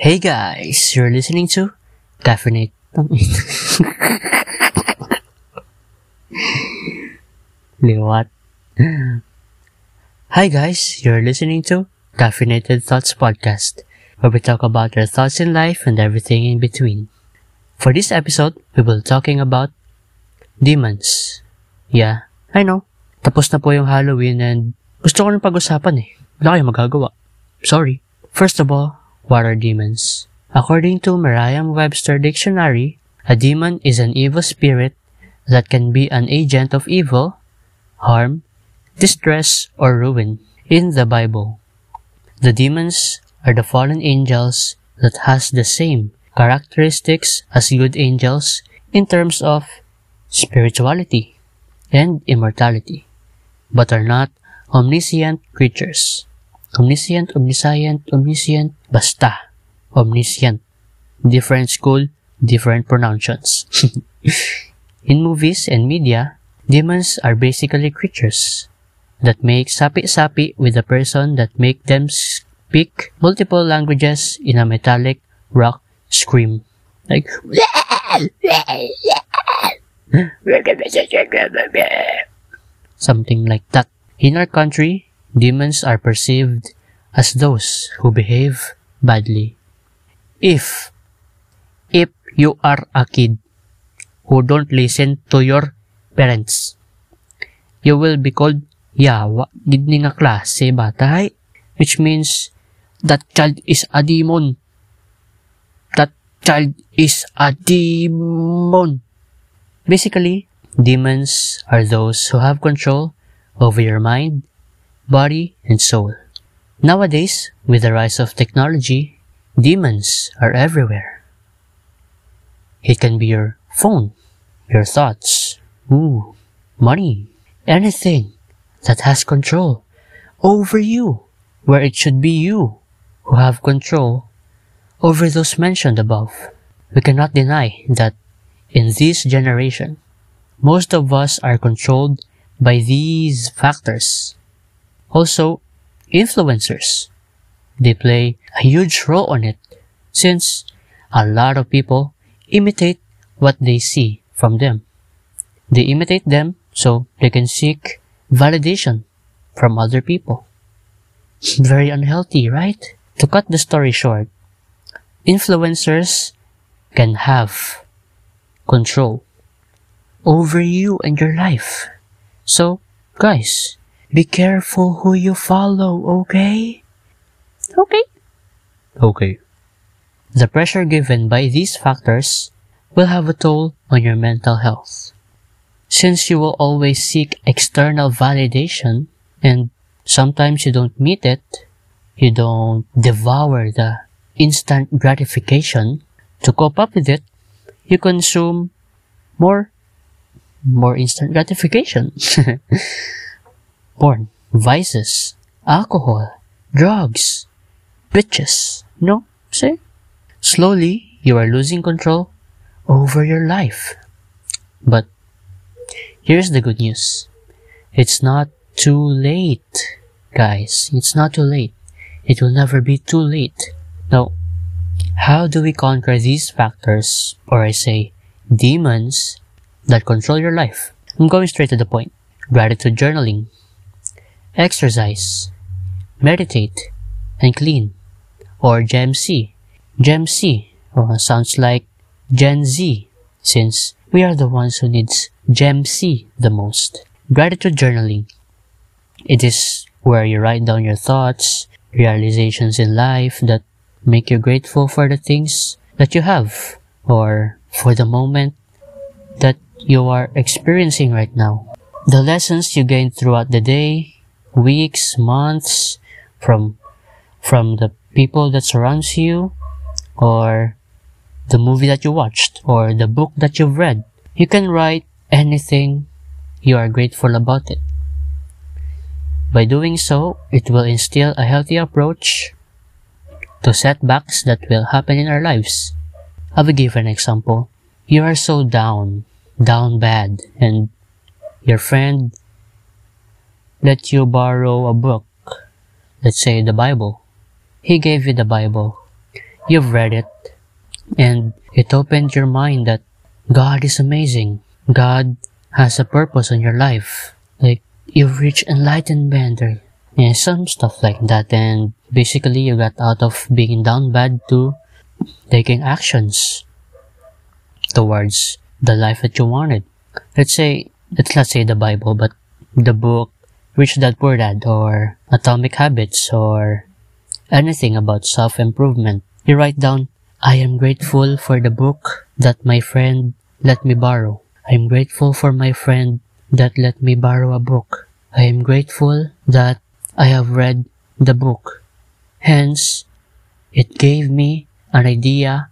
Hey guys, you're listening to Caffeinate. Liwat. Hi guys, you're listening to Caffeinated Thoughts Podcast, where we talk about our thoughts in life and everything in between. For this episode, we will talking about demons. Yeah, I know. Tapos na po yung Halloween and gusto ko rin pag-usapan eh. Wala kayong magagawa. Sorry. First of all, what are demons? According to Merriam-Webster Dictionary, a demon is an evil spirit that can be an agent of evil, harm, distress, or ruin. In the Bible, the demons are the fallen angels that has the same characteristics as good angels in terms of spirituality and immortality, but are not omniscient creatures. Omniscient, omniscient, omniscient, basta. Omniscient. Different school, different pronunciations. In movies and media, demons are basically creatures that make sapi-sapi with a person that make them speak multiple languages in a metallic rock scream. Like, something like that. In our country, demons are perceived as those who behave badly. If, if you are a kid who don't listen to your parents, you will be called yawa gid ni nga klase batay, which means that child is a demon. That child is a demon. Basically, demons are those who have control over your mind, body, and soul. Nowadays, with the rise of technology, demons are everywhere. It can be your phone, your thoughts, ooh, money, anything that has control over you, where it should be you who have control over those mentioned above. We cannot deny that in this generation, most of us are controlled by these factors. Also, influencers. They play a huge role on it since a lot of people imitate what they see from them. They imitate them so they can seek validation from other people. Very unhealthy, right? To cut the story short, influencers can have control over you and your life. So, guys, be careful who you follow, okay? Okay. Okay. The pressure given by these factors will have a toll on your mental health. Since you will always seek external validation and sometimes you don't meet it, you don't devour the instant gratification to cope up with it, you consume more more instant gratification. Porn, vices, alcohol, drugs, bitches. No? See? Slowly, you are losing control over your life. But here's the good news. It's not too late, guys. It's not too late. It will never be too late. Now, how do we conquer these factors, or I say, demons, that control your life? I'm going straight to the point. Gratitude journaling, exercise, meditate, and clean, or GEMC. GEMC uh, sounds like Gen Z, since we are the ones who needs GEMC the most. Gratitude journaling. It is where you write down your thoughts, realizations in life that make you grateful for the things that you have, or for the moment that you are experiencing right now. The lessons you gain throughout the day, weeks, months, from, from the people that surrounds you, or the movie that you watched, or the book that you've read. You can write anything you are grateful about it. By doing so, it will instill a healthy approach to setbacks that will happen in our lives. I will give an example. You are so down, down bad, and your friend let you borrow a book, let's say the Bible. He gave you the Bible. you've read it and it opened your mind that God is amazing. God has a purpose in your life. Like you've reached enlightenment or yeah, some stuff like that and basically you got out of being down bad to taking actions towards the life that you wanted. Let's say let's not say the Bible, but the book Rich Dad Poor Dad or Atomic Habits or anything about self-improvement. You write down, I am grateful for the book that my friend let me borrow. I am grateful for my friend that let me borrow a book. I am grateful that I have read the book. Hence, it gave me an idea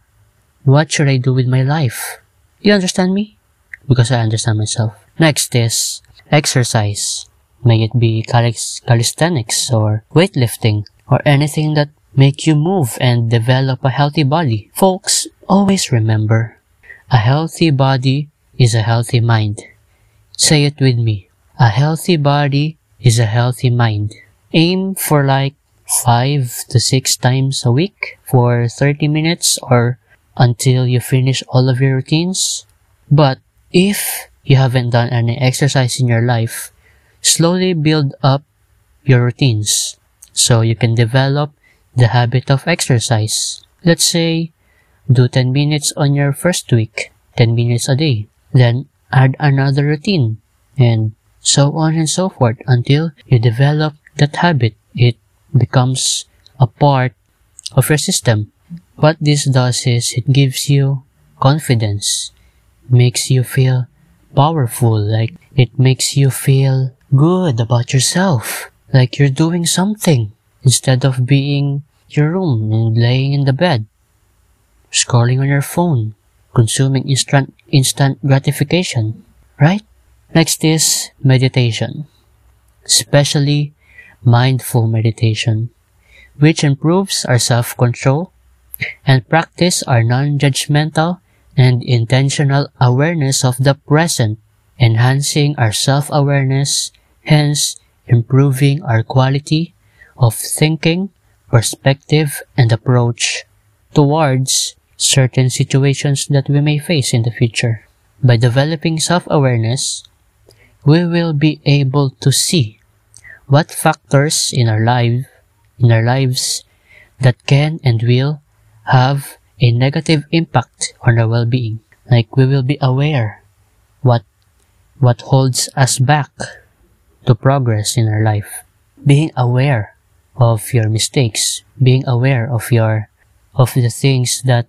what should I do with my life. You understand me? Because I understand myself. Next is exercise. May it be calisthenics or weightlifting or anything that make you move and develop a healthy body. Folks, always remember, a healthy body is a healthy mind. Say it with me. A healthy body is a healthy mind. Aim for like 5 to 6 times a week for 30 minutes or until you finish all of your routines. But if you haven't done any exercise in your life, slowly build up your routines so you can develop the habit of exercise. Let's say do 10 minutes on your first week, 10 minutes a day. Then add another routine and so on and so forth until you develop that habit. It becomes a part of your system. What this does is it gives you confidence, makes you feel powerful, like it makes you feel good about yourself, like you're doing something instead of being your room and laying in the bed, scrolling on your phone, consuming instant instant gratification, right? Next is meditation, especially mindful meditation, which improves our self-control and practice our non-judgmental and intentional awareness of the present, enhancing our self-awareness hence improving our quality of thinking, perspective, and approach towards certain situations that we may face in the future. By developing self-awareness, we will be able to see what factors in our life, in our lives that can and will have a negative impact on our well-being. Like we will be aware what what holds us back to progress in our life. Being aware of your mistakes, being aware of your of the things that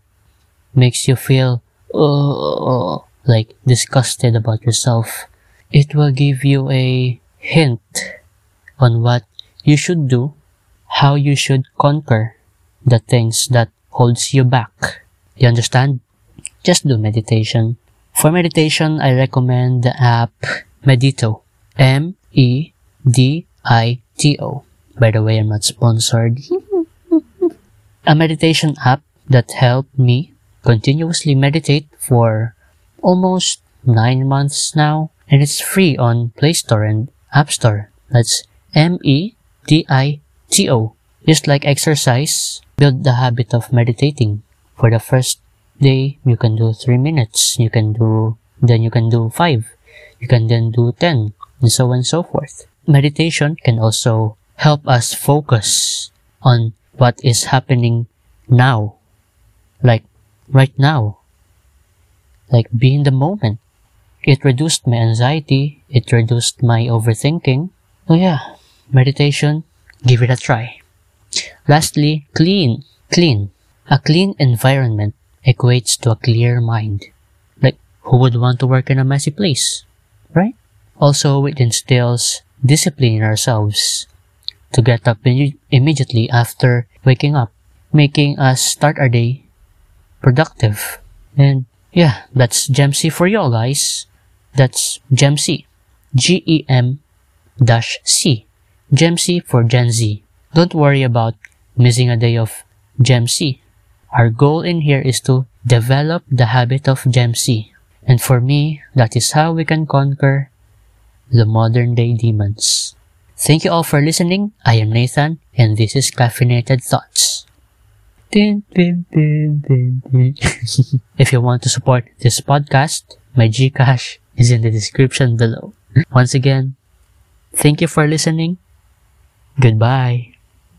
makes you feel uh, like disgusted about yourself. It will give you a hint on what you should do, how you should conquer the things that holds you back. You understand? Just do meditation. For meditation, I recommend the app Medito. M E D I T O. By the way, I'm not sponsored. a meditation app that helped me continuously meditate for almost nine months now, and it's free on Play Store and App Store. That's M E D I T O. Just like exercise, build the habit of meditating. For the first day, you can do three minutes. You can do, then you can do five. You can then do 10 and so on and so forth. Meditation can also help us focus on what is happening now. Like right now. Like be in the moment. It reduced my anxiety. It reduced my overthinking. So yeah, meditation, give it a try. Lastly, clean. Clean. A clean environment equates to a clear mind. Like, who would want to work in a messy place? Right? Also, it instills discipline in ourselves to get up immediately after waking up, making us start our day productive. And yeah, that's GemC for y'all guys. That's GemC. G-E-M dash C. GemC for Gen Z. Don't worry about missing a day of GemC. Our goal in here is to develop the habit of GemC. And for me, that is how we can conquer the modern day demons. Thank you all for listening. I am Nathan, and this is Caffeinated Thoughts. If you want to support this podcast, my Gcash is in the description below. Once again, thank you for listening. Goodbye.